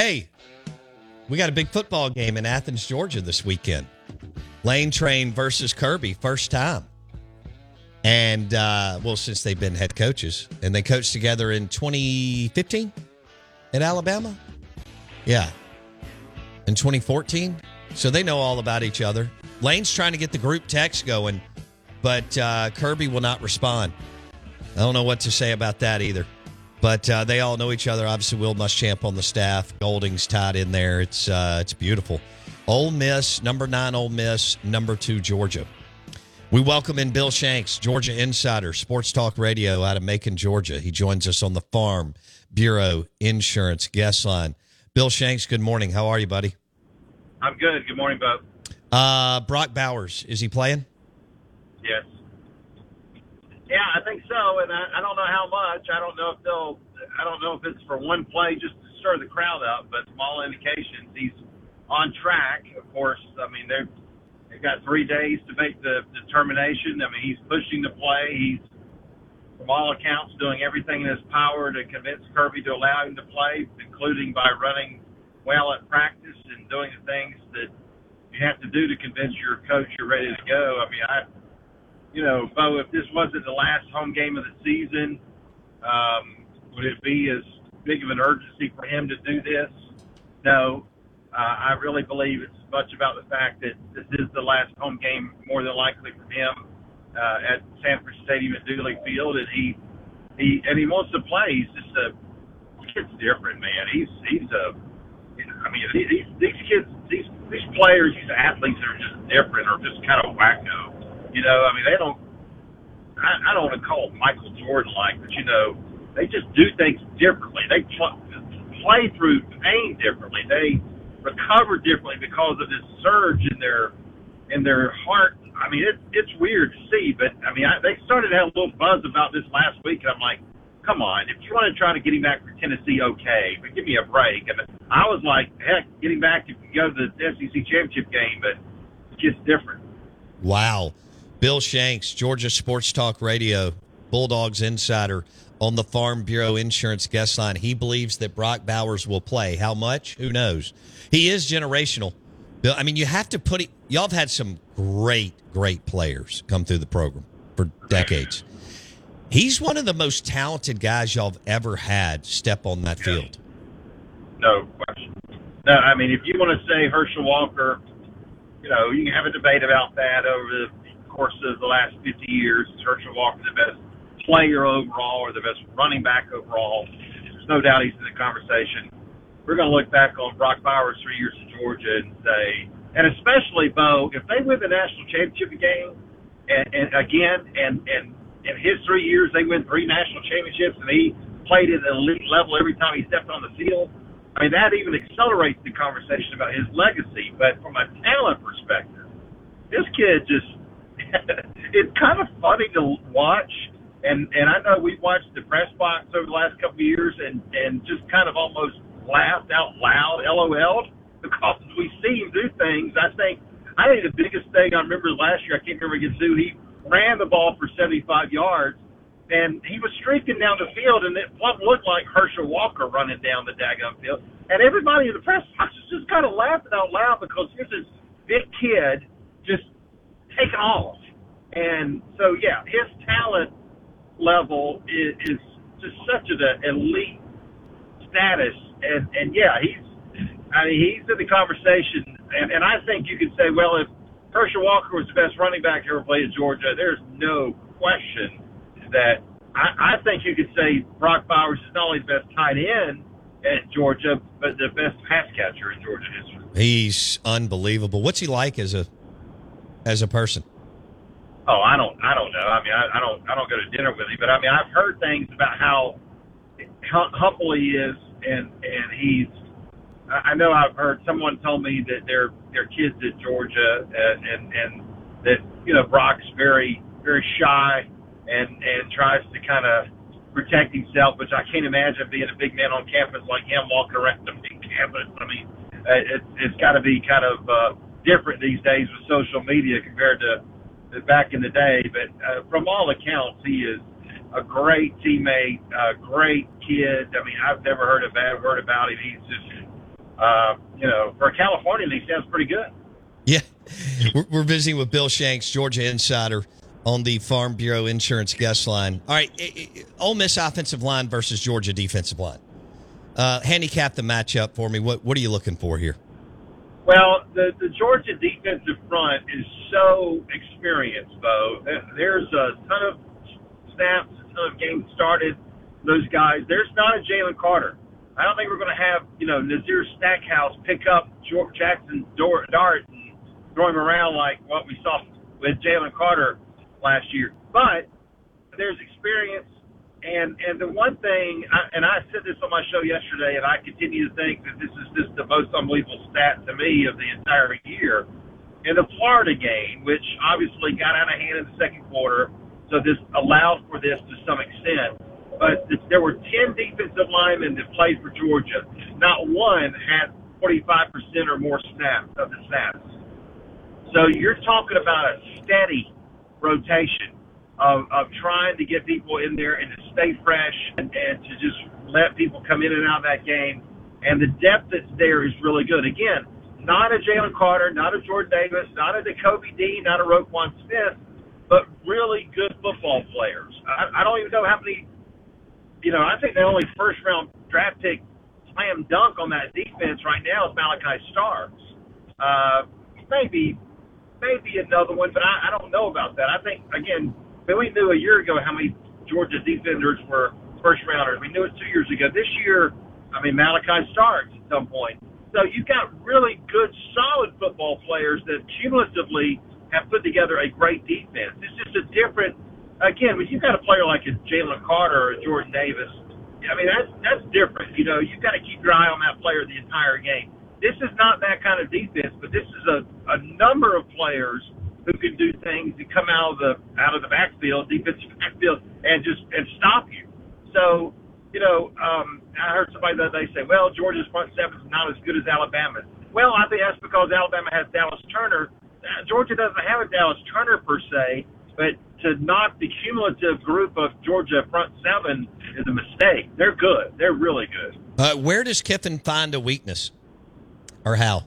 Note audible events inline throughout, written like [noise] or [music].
Hey, we got a big football game in Athens, Georgia this weekend. Lane Train versus Kirby, first time. And, uh, well, since they've been head coaches, and they coached together in 2015 in Alabama. Yeah. In 2014. So they know all about each other. Lane's trying to get the group text going, but uh, Kirby will not respond. I don't know what to say about that either. But uh, they all know each other. Obviously, Will Muschamp on the staff. Golding's tied in there. It's uh, it's beautiful. Ole Miss, number nine, Ole Miss, number two, Georgia. We welcome in Bill Shanks, Georgia Insider, Sports Talk Radio out of Macon, Georgia. He joins us on the Farm Bureau Insurance guest line. Bill Shanks, good morning. How are you, buddy? I'm good. Good morning, Bob. Uh, Brock Bowers, is he playing? Yeah, I think so, and I, I don't know how much. I don't know if they'll. I don't know if it's for one play just to stir the crowd up, but from all indications, he's on track. Of course, I mean they're they've got three days to make the determination. I mean he's pushing the play. He's from all accounts doing everything in his power to convince Kirby to allow him to play, including by running well at practice and doing the things that you have to do to convince your coach you're ready to go. I mean I you know, Bo, if this wasn't the last home game of the season, um, would it be as big of an urgency for him to do this? No. Uh, I really believe it's much about the fact that this is the last home game, more than likely from him uh, at Sanford Stadium at Dooley Field, and he he and he wants to play. He's just a kid's different, man. He's he's a I mean these these kids these these players these athletes are just different or just kind of wacko you know, I mean, they don't. I, I don't want to call Michael Jordan like, but you know, they just do things differently. They pl- play through pain differently. They recover differently because of this surge in their in their heart. I mean, it's it's weird to see, but I mean, I, they started to a little buzz about this last week, and I'm like, come on, if you want to try to get him back for Tennessee, okay, but give me a break. And I was like, heck, getting back if you go to the SEC championship game, but it's just different. Wow. Bill Shanks, Georgia Sports Talk Radio, Bulldogs Insider on the Farm Bureau Insurance guest line. He believes that Brock Bowers will play. How much? Who knows? He is generational. Bill, I mean, you have to put it. Y'all have had some great, great players come through the program for decades. He's one of the most talented guys y'all have ever had step on that field. No question. No, I mean, if you want to say Herschel Walker, you know, you can have a debate about that over the course of the last 50 years, is Herschel Walker the best player overall or the best running back overall? There's no doubt he's in the conversation. We're going to look back on Brock Bowers' three years in Georgia and say, and especially Bo, if they win the national championship game, and, and again, and and in his three years they win three national championships, and he played at an elite level every time he stepped on the field. I mean, that even accelerates the conversation about his legacy. But from a talent perspective, this kid just [laughs] it's kind of funny to watch. And and I know we've watched the press box over the last couple of years and and just kind of almost laughed out loud, LOL, because we see him do things. I think I think the biggest thing I remember last year, I can't remember against who, he ran the ball for 75 yards, and he was streaking down the field, and it looked like Herschel Walker running down the daggum field, and everybody in the press box was just kind of laughing out loud because here's this big kid taking off. And so, yeah, his talent level is, is just such an elite status. And, and yeah, he's, I mean, he's in the conversation. And, and I think you could say, well, if Herschel Walker was the best running back ever played at Georgia, there's no question that I, I think you could say Brock Bowers is not only the best tight end at Georgia, but the best pass catcher in Georgia history. He's unbelievable. What's he like as a as a person? Oh, I don't, I don't know. I mean, I, I don't, I don't go to dinner with him, but I mean, I've heard things about how humble he is, and and he's. I know I've heard someone told me that their their kids at Georgia, and and, and that you know Brock's very very shy and and tries to kind of protect himself, which I can't imagine being a big man on campus like him walking around the big campus. I mean, it, it's got to be kind of uh, different these days with social media compared to back in the day. But uh, from all accounts, he is a great teammate, a great kid. I mean, I've never heard a bad word about him. He's just uh, you know, for a California he sounds pretty good. Yeah, we're, we're visiting with Bill Shanks, Georgia insider, on the Farm Bureau Insurance guest line. All right, it, it, Ole Miss offensive line versus Georgia defensive line. Uh, handicap the matchup for me. What what are you looking for here? Well, the the Georgia defensive front is so experienced, Bo. Uh, there's a ton of snaps, a ton of games started. Those guys. There's not a Jalen Carter. I don't think we're going to have you know Nazir Stackhouse pick up George Jaxson Dart and throw him around like what we saw with Jalen Carter last year. But there's experience, and and the one thing, I, and I said this on my show yesterday, and I continue to think that this is just the most unbelievable stat to me of the entire year. In the Florida game, which obviously got out of hand in the second quarter, so this allowed for this to some extent. But there were 10 defensive linemen that played for Georgia. Not one had 45% or more snaps of the snaps. So you're talking about a steady rotation of, of trying to get people in there and to stay fresh and, and to just let people come in and out of that game. And the depth that's there is really good. Again, not a Jalen Carter, not a Jordan Davis, not a Nakobe Dean, not a Roquan Smith, but really good football players. I, I don't even know how many, you know, I think the only first round draft pick slam dunk on that defense right now is Malaki Starks. Uh, maybe maybe another one, but I, I don't know about that. I think again, we knew a year ago how many Georgia defenders were first rounders. We knew it two years ago. This year, I mean, Malaki Starks at some point. So you've got really good, solid football players that cumulatively have put together a great defense. It's just a different. Again, when you've got a player like a Jalen Carter or Jordan Davis, I mean that's that's different. You know, you've got to keep your eye on that player the entire game. This is not that kind of defense, but this is a, a number of players who can do things and come out of the out of the backfield, defensive backfield, and just and stop you. So, you know, um, I heard somebody the other day say, "Well, Georgia's front seven is not as good as Alabama's." Well, I think that's because Alabama has Dallas Turner. Uh, Georgia doesn't have a Dallas Turner per se, but to knock the cumulative group of Georgia front seven is a mistake. They're good. They're really good. Uh, where does Kiffin find a weakness? or how?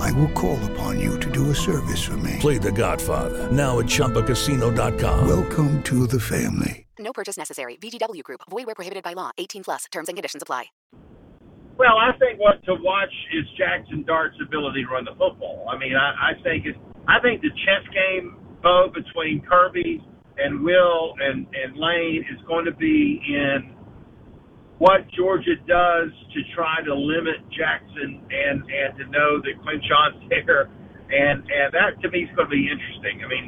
I will call upon you to do a service for me. Play The Godfather, now at Chumbacasino.com. Welcome to the family. No purchase necessary. VGW Group. Void where prohibited by law. 18 plus. Terms and conditions apply. Well, I think what to watch is Jaxson Dart's ability to run the football. I mean, I, I think it's, I think the chess game, Bo, between Kirby and Will and, and Lane is going to be in what Georgia does to try to limit Jaxson and, and to know that Quinshon's [laughs] there. And, and that to me is going to be interesting. I mean,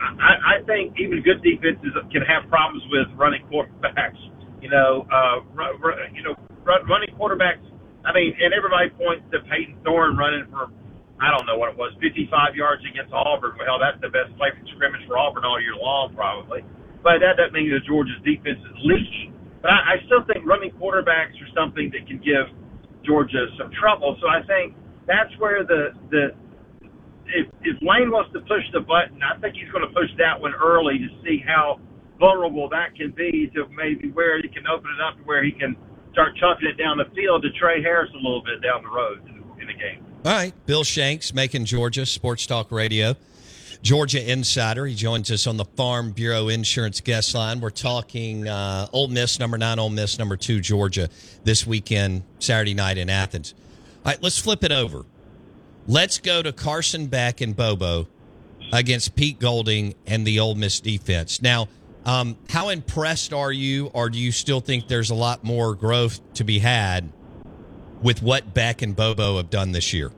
I, I think even good defenses can have problems with running quarterbacks. You know, uh, run, run, you know, run, running quarterbacks. I mean, and everybody points to Payton Thorne running for I don't know what it was, 55 yards against Auburn. Well, that's the best play from scrimmage for Auburn all year long, probably. But that doesn't mean that Georgia's defense is leaky. But I, I still think running quarterbacks are something that can give Georgia some trouble. So I think that's where the the if, if Lane wants to push the button, I think he's going to push that one early to see how vulnerable that can be to maybe where he can open it up to where he can start chucking it down the field to Tre Harris a little bit down the road in, the game. All right. Bill Shanks, Macon Georgia, Sports Talk Radio. Georgia Insider. He joins us on the Farm Bureau Insurance guest line. We're talking uh, Miss, number nine, Ole Miss, number two, Georgia, this weekend, Saturday night in Athens. All right, let's flip it over. Let's go to Carson Beck and Bobo against Pete Golding and the Ole Miss defense. Now, um, how impressed are you, or do you still think there's a lot more growth to be had with what Beck and Bobo have done this year?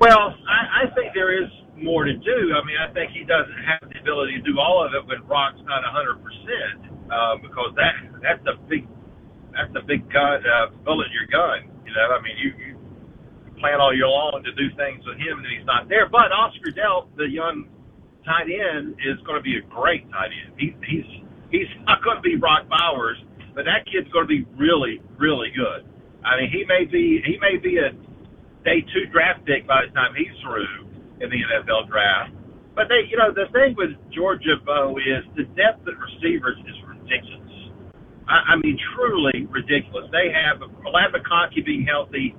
Well, I, I think there is more to do. I mean, I think he doesn't have the ability to do all of it when Brock's not a hundred percent, uh, because that that's a big that's a big gun uh, bullet in your gun. You know, I mean, you, you plan all year long to do things with him, and he's not there. But Oscar Delp, the young tight end, is going to be a great tight end. He, he's he's [laughs] not going to be Brock Bowers, but that kid's going to be really really good. I mean, he may be he may be a day two draft pick by the time he's through in the NFL draft. But they, you know, the thing with Georgia Bo is the depth at receivers is ridiculous. I, I mean, truly ridiculous. They have McConkey being healthy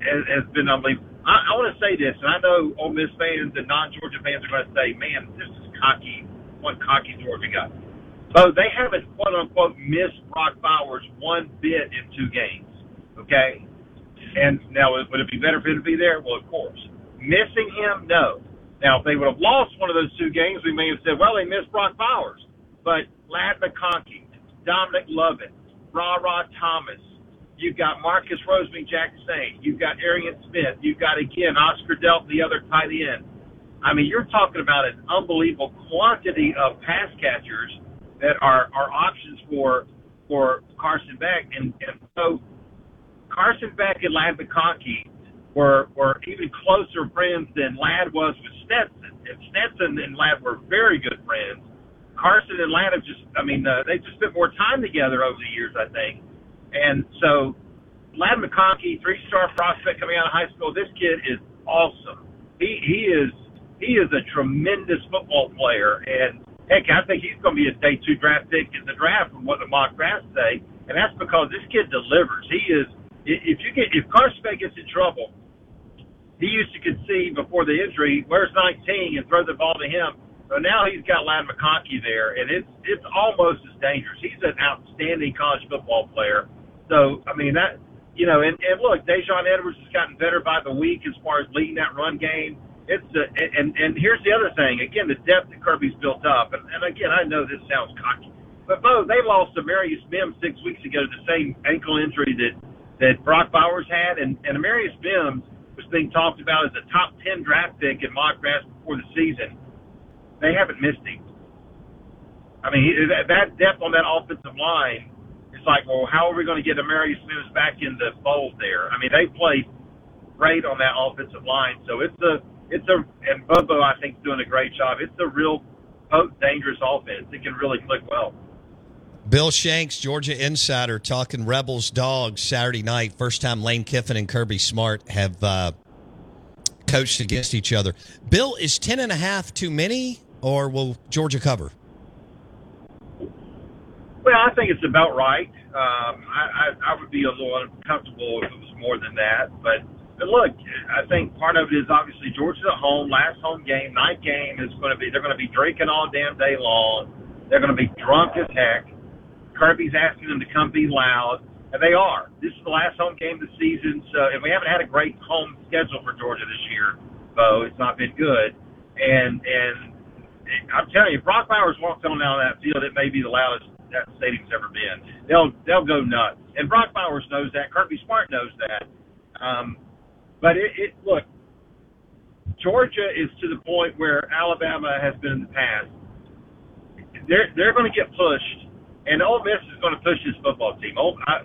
has, has been unbelievable. I, I want to say this, and I know Ole Miss fans and non-Georgia fans are going to say, "Man, this is cocky. What cocky Georgia got?" So they haven't quote unquote missed Brock Bowers one bit in two games. Okay, and now, would it be better for him to be there? Well, of course. Missing him, no. Now, if they would have lost one of those two games, we may have said, well, they missed Brock Bowers. But Ladd McConkey, Dominic Lovett, Rara Thomas, you've got Marcus Rosemy Jack Saint, you've got Arian Smith, you've got, again, Oscar Delp, the other tight end. I mean, you're talking about an unbelievable quantity of pass catchers that are, are options for for Carson Beck. And, and so Carson Beck and Ladd McConkey were were even closer friends than Ladd was with Stetson. And Stetson and Ladd were very good friends. Carson and Ladd have just, I mean, uh, they've just spent more time together over the years, I think. And so, Ladd McConkey, three-star prospect coming out of high school. This kid is awesome. He he is he is a tremendous football player, and heck, I think he's going to be a day two draft pick in the draft, from what the mock drafts say. And that's because this kid delivers. He is if you get if Carson gets in trouble, he used to concede before the injury, where's 19 and throw the ball to him. So now he's got Ladd McConkey there, and it's it's almost as dangerous. He's an outstanding college football player. So I mean that you know, and, and look, Daijun Edwards has gotten better by the week as far as leading that run game. It's a, and and here's the other thing. Again, the depth that Kirby's built up, and, and again, I know this sounds cocky, but Bo, they lost to Marius Mims six weeks ago to the same ankle injury that that Brock Bowers had, and, and Amarius Mims was being talked about as a top 10 draft pick in mock drafts before the season. They haven't missed him. I mean, that, depth on that offensive line, it's like, well, how are we going to get Amarius Mims back in the fold there? I mean, they played great on that offensive line, so it's a, it's a, and Bobo, I think, is doing a great job. It's a real oh, dangerous offense. It can really click well. Bill Shanks, Georgia Insider, talking Rebels dogs Saturday night. First time Lane Kiffin and Kirby Smart have uh, coached against each other. Bill, is 10 and a half too many, or will Georgia cover? Well, I think it's about right. Um, I, I, I would be a little uncomfortable if it was more than that. But, but look, I think part of it is obviously Georgia's at home, last home game, night game is going to be, they're going to be drinking all damn day long. They're going to be drunk as heck Kirby's asking them to come be loud, and they are. This is the last home game of the season, so and we haven't had a great home schedule for Georgia this year, Bo. It's not been good, and and I'm telling you, if Brock Bowers walks on of that field, it may be the loudest that stadium's ever been. They'll they'll go nuts, and Brock Bowers knows that. Kirby Smart knows that. Um, but it, it look, Georgia is to the point where Alabama has been in the past. They're they're going to get pushed, and Ole Miss is going to push this football team. Ole, I,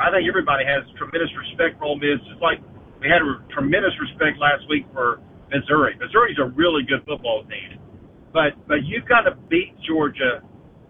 I think everybody has tremendous respect for Ole Miss, just like we had a tremendous respect last week for Missouri. Missouri's a really good football team, but but you've got to beat Georgia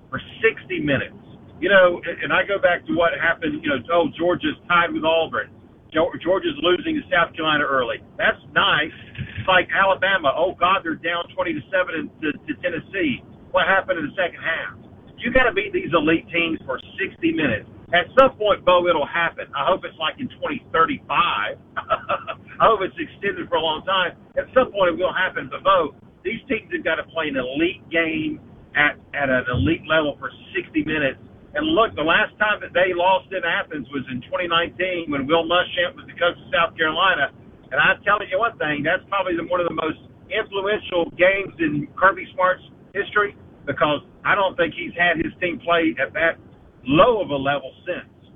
for 60 minutes. You know, and I go back to what happened. You know, oh Georgia's tied with Auburn. Georgia's losing to South Carolina early. That's nice. It's like Alabama. Oh God, they're down 20 to seven to, to Tennessee. What happened in the second half? You got to beat these elite teams for 60 minutes. At some point, Bo, it'll happen. I hope it's like in 2035. [laughs] I hope it's extended for a long time. At some point, it will happen. But Bo, these teams have got to play an elite game at at an elite level for 60 minutes and look, the last time that they lost in Athens was in 2019 when Will Muschamp was the coach of South Carolina. And I'm telling you one thing, that's probably one of the most influential games in Kirby Smart's history because I don't think he's had his team play at that low of a level since.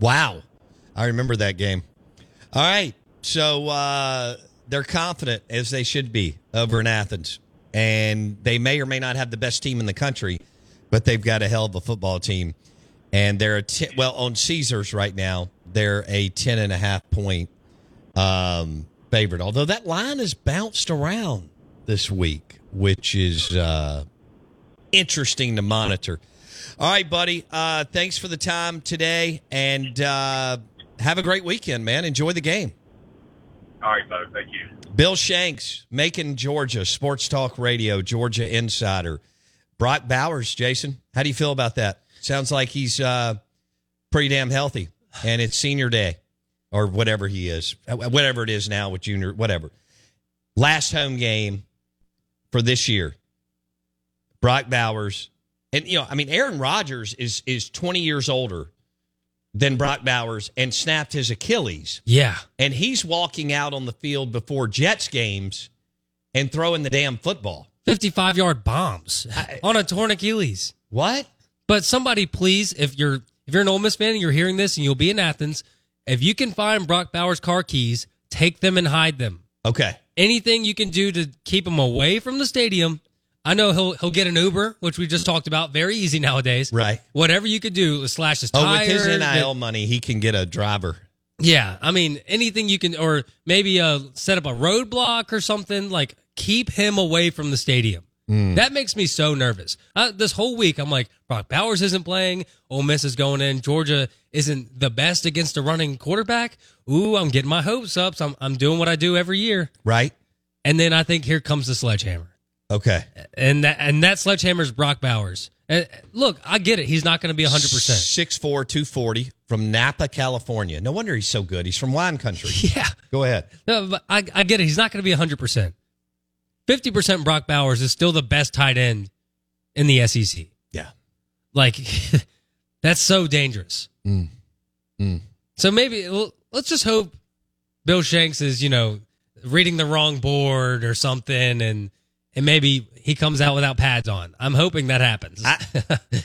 Wow. I remember that game. All right. So uh, they're confident, as they should be, over in Athens. And they may or may not have the best team in the country but they've got a hell of a football team. And they're a t- well on Caesars right now. They're a ten and a half point um, favorite. Although that line has bounced around this week, which is uh, interesting to monitor. All right, buddy. Uh, thanks for the time today, and uh, have a great weekend, man. Enjoy the game. All right, Bo. Thank you. Bill Shanks, Macon, Georgia, Sports Talk Radio, Georgia Insider. Brock Bowers, Jason, how do you feel about that? Sounds like he's uh, pretty damn healthy, and it's senior day or whatever he is, uh, whatever it is now with junior, whatever. Last home game for this year. Brock Bowers, and you know, I mean, Aaron Rodgers is is twenty years older than Brock Bowers and snapped his Achilles. Yeah, and he's walking out on the field before Jets games and throwing the damn football. 55 yard bombs on a torn Achilles. What? But somebody, please, if you're if you're an Ole Miss fan and you're hearing this and you'll be in Athens, if you can find Brock Bowers' car keys, take them and hide them. Okay. Anything you can do to keep him away from the stadium. I know he'll he'll get an Uber, which we just talked about. Very easy nowadays. Right. Whatever you could do, slash his tire. Oh, with his NIL money, he can get a driver. Yeah, I mean anything you can, or maybe uh, set up a roadblock or something. Like keep him away from the stadium. Mm. That makes me so nervous. Uh, this whole week, I'm like, Brock Bowers isn't playing. Ole Miss is going in. Georgia isn't the best against a running quarterback. Ooh, I'm getting my hopes up. So I'm, I'm doing what I do every year. Right. And then I think here comes the sledgehammer. Okay. And that, and that sledgehammer is Brock Bowers. And look, I get it. He's not going to be 100%. 6'4, 240 from Napa, California. No wonder he's so good. He's from wine country. [laughs] Yeah. Go ahead. No, but I, I get it. He's not going to be 100%. 50% Brock Bowers is still the best tight end in the SEC. Yeah. Like, [laughs] that's so dangerous. Mm. Mm. So maybe let's just hope Bill Shanks is, you know, reading the wrong board or something and and maybe he comes out without pads on. I'm hoping that happens. I, [laughs]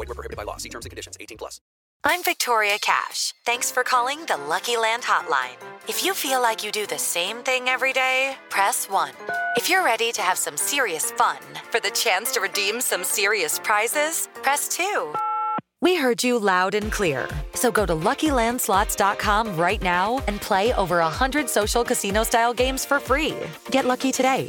Void were prohibited by law. See terms and conditions. 18 plus. I'm Victoria Cash. Thanks for calling the Lucky Land Hotline. If you feel like you do the same thing every day, press 1. If you're ready to have some serious fun for the chance to redeem some serious prizes, press 2. We heard you loud and clear. So go to LuckyLandSlots.com right now and play over 100 social casino style games for free. Get lucky today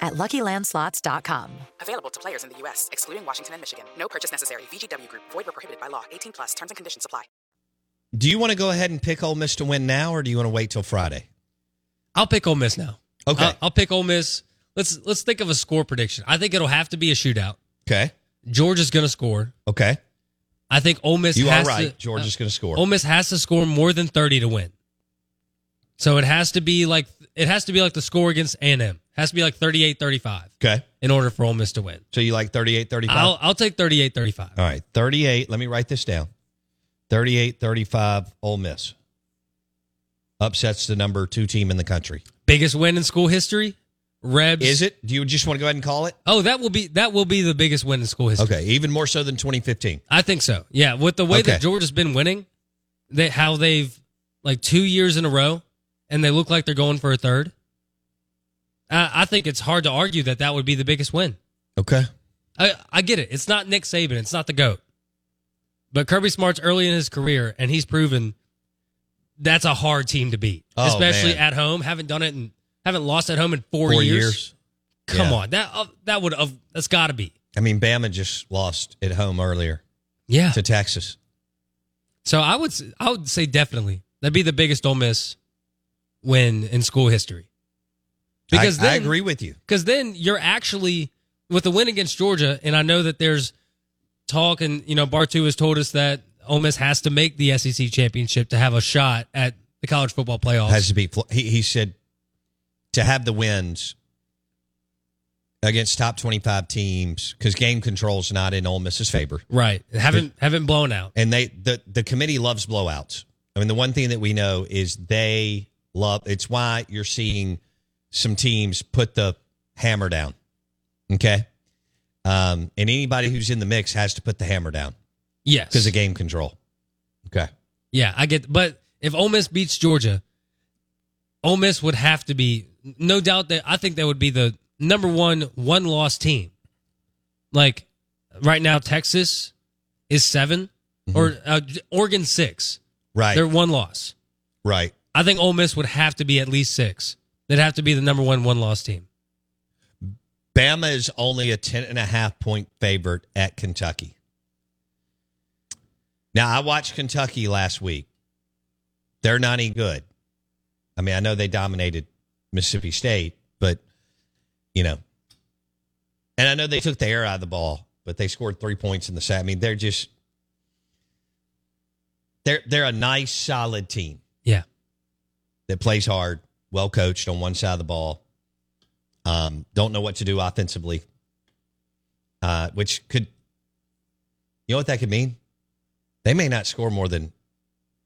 at LuckyLandSlots.com. Available to players in the U.S., excluding Washington and Michigan. No purchase necessary. VGW Group. Void where prohibited by law. 18 plus. Terms and conditions apply. Do you want to go ahead and pick Ole Miss to win now, or do you want to wait till Friday? I'll pick Ole Miss now. Okay. I'll, I'll pick Ole Miss. Let's let's think of a score prediction. I think it'll have to be a shootout. Okay. Georgia's going to score. Okay. I think Ole Miss You are has right. to. Georgia's going to score. Ole Miss has to score more than 30 to win. So it has to be like it has to be like the score against A&M. Has to be like 38-35 Okay. in order for Ole Miss to win. So you like 38 35? I'll I'll take 38-35. All right. 38. Let me write this down 38 35 Ole Miss. Upsets the number two team in the country. Biggest win in school history? Rebs. Is it? Do you just want to go ahead and call it? Oh, that will be that will be the biggest win in school history. Okay. Even more so than 2015. I think so. Yeah, with the way Okay. that Georgia's been winning, they how they've like two years in a row, and they look like they're going for a third. I, I think it's hard to argue that that would be the biggest win. Okay. I, I get it. It's not Nick Saban. It's not the goat. But Kirby Smart's early in his career, and he's proven that's a hard team to beat, Oh, especially man. at home. Haven't done it and haven't lost at home in four, Four years. years. Come Yeah. on, that uh, that would have that's got to be I mean, Bama just lost at home earlier yeah. to Texas. So I would I would say definitely that'd be the biggest Ole Miss win in school history. Because I, then, I agree with you. Because then you're actually with the win against Georgia, and I know that there's talk, and you know Bartu has told us that Ole Miss has to make the SEC championship to have a shot at the college football playoffs. Has to be. He, he said to have the wins against top 25 teams because game control's not in Ole Miss's favor. right? Haven't haven't blown out. And they the, the committee loves blowouts. I mean, the one thing that we know is they love it's why you're seeing some teams put the hammer down. Okay. Um, and anybody who's in the mix has to put the hammer down Yes, because of game control. Okay. Yeah, I get. But if Ole Miss beats Georgia, Ole Miss would have to be no doubt that I think that would be the number one one loss team. Like right now, Texas is 7 or uh, Oregon six. Right. They're one loss. right. I think Ole Miss would have to be at least six. They'd have to be the number one one loss team. Bama is only a 10 and a half point favorite at Kentucky. Now, I watched Kentucky last week. They're not any good. I mean, I know they dominated Mississippi State, but, you know, and I know they took the air out of the ball, but they scored three points in the set. I mean, they're just, they're, they're a nice, solid team Yeah. that plays hard, well coached on one side of the ball. Um, don't know what to do offensively, uh, which could, you know what that could mean? They may not score more than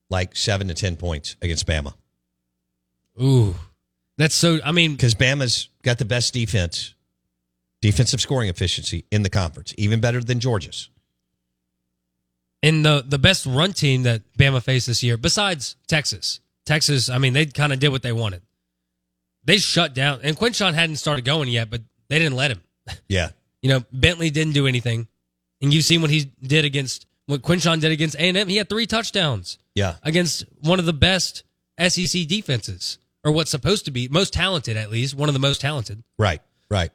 like seven to 10 points against Bama Ooh, that's so. I mean, because Bama's got the best defense, defensive scoring efficiency in the conference, even better than Georgia's. and the the best run team that Bama faced this year, besides Texas. Texas, I mean, they kind of did what they wanted. They shut down, and Quinshon hadn't started going yet, but they didn't let him. Yeah. [laughs] You know, Bentley didn't do anything, and you've seen what he did against what Quinshon did against A and M. He had three touchdowns Yeah. against one of the best SEC defenses, or what's supposed to be most talented, at least one of the most talented. Right. Right.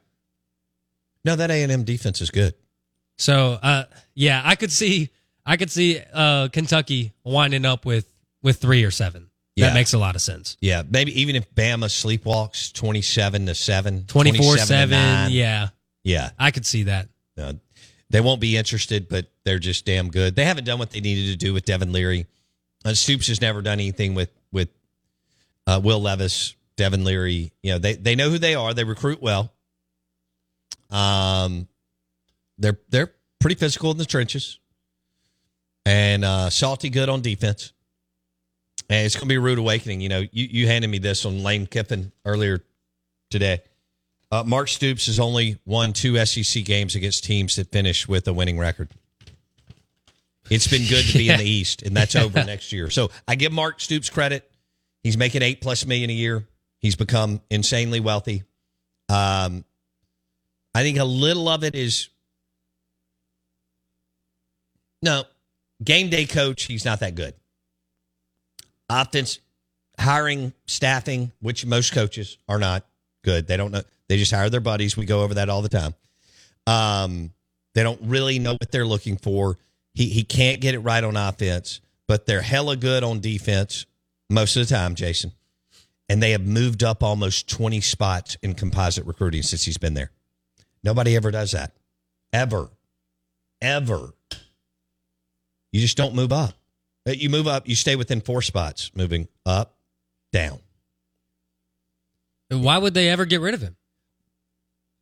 No, that A&M defense is good. So, uh, yeah, I could see, I could see uh, Kentucky winding up with with three or seven. Yeah. That makes a lot of sense. Yeah. Maybe even if Bama sleepwalks 27 to 7 24 to 7 Yeah, Yeah. I could see that. No, they won't be interested, but they're just damn good. They haven't done what they needed to do with Devin Leary. Uh, Stoops has never done anything with with uh, Will Levis, Devin Leary. You know, they they know who they are. They recruit well. Um, they're they're pretty physical in the trenches, and uh, salty good on defense. And it's going to be a rude awakening. You know, you you handed me this on Lane Kiffin earlier today. Uh, Mark Stoops has only won two SEC games against teams that finish with a winning record. It's been good to be in the [laughs] East, and that's over [laughs] next year. So I give Mark Stoops credit. He's making eight plus million a year. He's become insanely wealthy. Um, I think a little of it is no game day coach. He's not that good. Offense hiring, staffing, which most coaches are not good. They don't know. They just hire their buddies. We go over that all the time. Um, they don't really know what they're looking for. He he can't get it right on offense, but they're hella good on defense most of the time, Jason. And they have moved up almost 20 spots in composite recruiting since he's been there. Nobody ever does that. Ever. Ever. You just don't move up. Uh, You move up, you stay within four spots, moving up, down. Why would they ever get rid of him?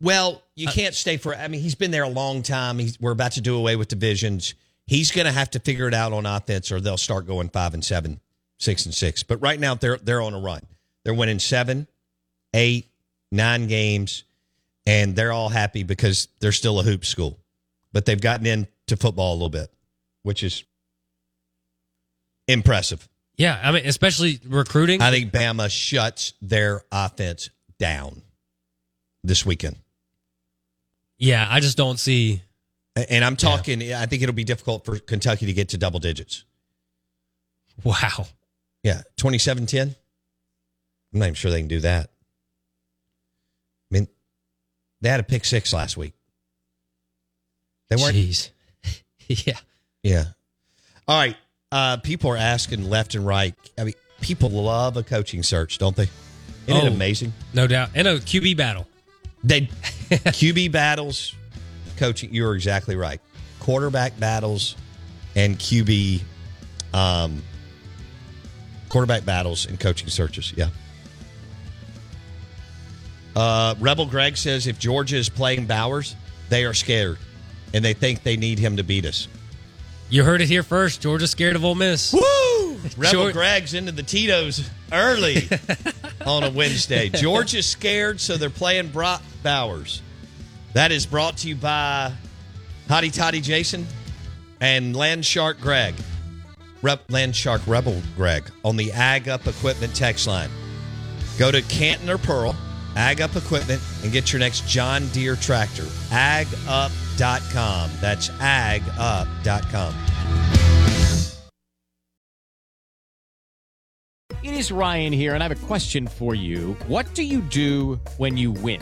Well, you can't stay for. I mean, he's been there a long time. He's, we're about to do away with divisions. He's going to have to figure it out on offense, or they'll start going five and seven, six and six. But right now, they're they're on a run. They're winning seven, eight, nine games, and they're all happy because they're still a hoop school. But they've gotten into football a little bit, which is impressive. Yeah, I mean, especially recruiting. I think Bama shuts their offense down this weekend. yeah, I just don't see. And I'm talking, I think it'll be difficult for Kentucky to get to double digits. Wow. Yeah, 27 10. I'm not even sure they can do that. I mean, they had a pick six last week. They weren't. Jeez. [laughs] yeah. Yeah. All right. Uh, people are asking left and right. I mean, people love a coaching search, don't they? Isn't it Oh. amazing? No doubt. And a QB battle. They QB [laughs] battles, coaching. You're exactly right. Quarterback battles and QB, um, quarterback battles and coaching searches. Yeah. Uh, Rebel Greg says if Georgia is playing Bowers, they are scared, and they think they need him to beat us. You heard it here first. Georgia's scared of Ole Miss. Woo! [laughs] Rebel George- Greg's into the Tito's early [laughs] on a Wednesday. Georgia's scared, so they're playing Brock Bowers. That is brought to you by Hottie Toddy Jason and Land Shark Greg. Rep, Land Shark Rebel Greg on the Ag Up Equipment text line. Go to Canton or Pearl, Ag Up Equipment, and get your next John Deere tractor. AgUp.com. That's AgUp.com. It is Ryan here, and I have a question for you. What do you do when you win?